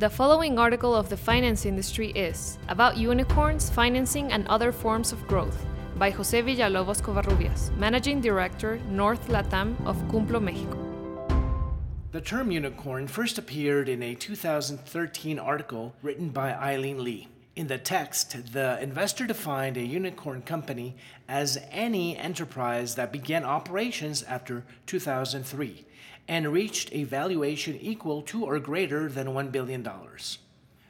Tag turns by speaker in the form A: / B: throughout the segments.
A: The following article of the finance industry is About Unicorns, Financing, and Other Forms of Growth by Jose Villalobos Covarrubias, Managing Director, North Latam of Cumplo, Mexico.
B: The term unicorn first appeared in a 2013 article written by Aileen Lee. In the text, the investor defined a unicorn company as any enterprise that began operations after 2003 and reached a valuation equal to or greater than $1 billion.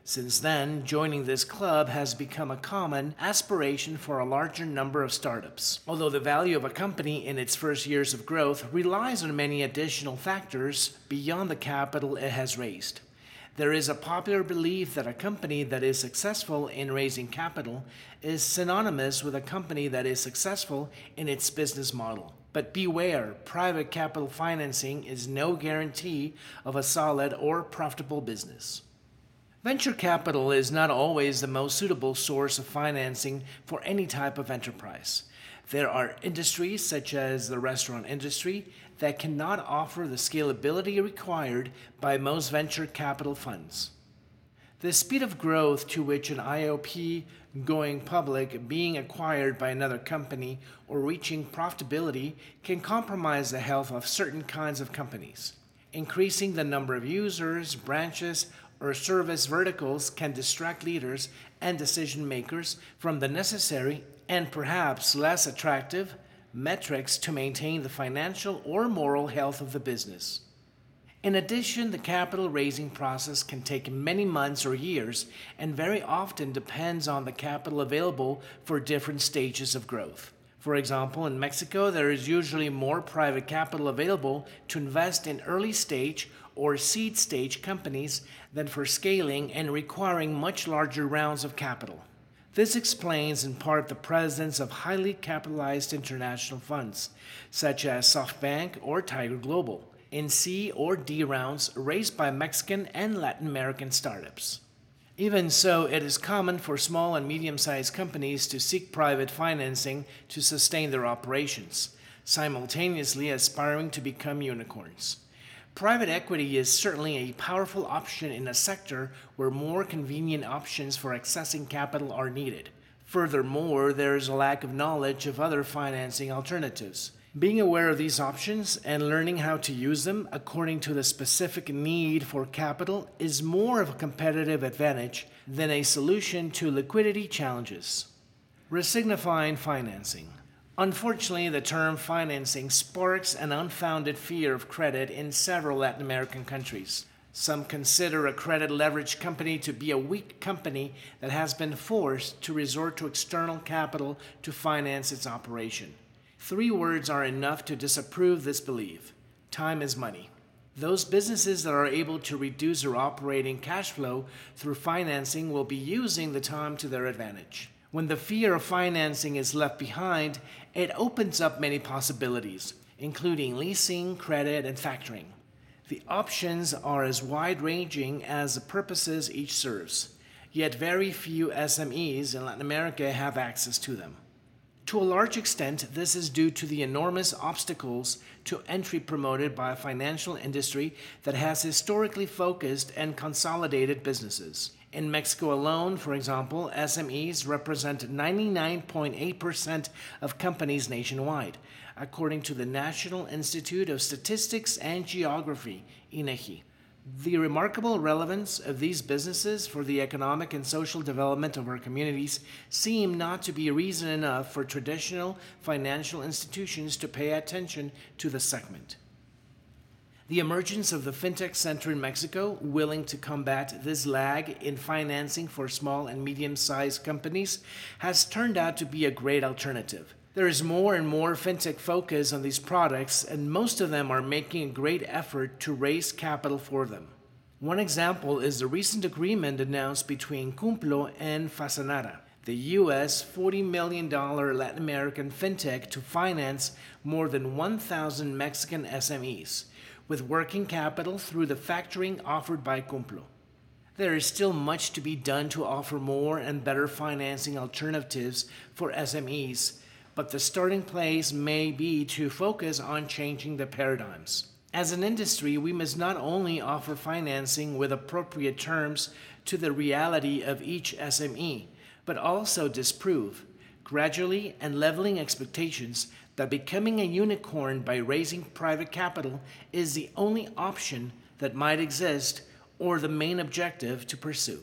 B: Since then, joining this club has become a common aspiration for a larger number of startups. Although the value of a company in its first years of growth relies on many additional factors beyond the capital it has raised. There is a popular belief that a company that is successful in raising capital is synonymous with a company that is successful in its business model. But beware, private capital financing is no guarantee of a solid or profitable business. Venture capital is not always the most suitable source of financing for any type of enterprise. There are industries, such as the restaurant industry, that cannot offer the scalability required by most venture capital funds. The speed of growth to which an IOP going public, being acquired by another company, or reaching profitability can compromise the health of certain kinds of companies. Increasing the number of users, branches, or service verticals can distract leaders and decision makers from the necessary and perhaps less attractive metrics to maintain the financial or moral health of the business. In addition, the capital raising process can take many months or years and very often depends on the capital available for different stages of growth. For example, in Mexico, there is usually more private capital available to invest in early stage or seed stage companies than for scaling and requiring much larger rounds of capital. This explains in part the presence of highly capitalized international funds, such as SoftBank or Tiger Global in C or D rounds raised by Mexican and Latin American startups. Even so, it is common for small and medium sized companies to seek private financing to sustain their operations, simultaneously aspiring to become unicorns. Private equity is certainly a powerful option in a sector where more convenient options for accessing capital are needed. Furthermore, there is a lack of knowledge of other financing alternatives. Being aware of these options and learning how to use them according to the specific need for capital is more of a competitive advantage than a solution to liquidity challenges. Resignifying financing. Unfortunately, the term financing sparks an unfounded fear of credit in several Latin American countries. Some consider a credit leverage company to be a weak company that has been forced to resort to external capital to finance its operation. Three words are enough to disapprove this belief time is money. Those businesses that are able to reduce their operating cash flow through financing will be using the time to their advantage. When the fear of financing is left behind, it opens up many possibilities, including leasing, credit, and factoring. The options are as wide ranging as the purposes each serves, yet, very few SMEs in Latin America have access to them. To a large extent, this is due to the enormous obstacles to entry promoted by a financial industry that has historically focused and consolidated businesses. In Mexico alone, for example, SMEs represent 99.8% of companies nationwide, according to the National Institute of Statistics and Geography, INEGI. The remarkable relevance of these businesses for the economic and social development of our communities seem not to be reason enough for traditional financial institutions to pay attention to the segment. The emergence of the fintech center in Mexico, willing to combat this lag in financing for small and medium sized companies, has turned out to be a great alternative. There is more and more fintech focus on these products, and most of them are making a great effort to raise capital for them. One example is the recent agreement announced between Cumplo and Fasanara, the US $40 million Latin American fintech, to finance more than 1,000 Mexican SMEs, with working capital through the factoring offered by Cumplo. There is still much to be done to offer more and better financing alternatives for SMEs but the starting place may be to focus on changing the paradigms. As an industry, we must not only offer financing with appropriate terms to the reality of each SME, but also disprove, gradually and leveling expectations, that becoming a unicorn by raising private capital is the only option that might exist or the main objective to pursue.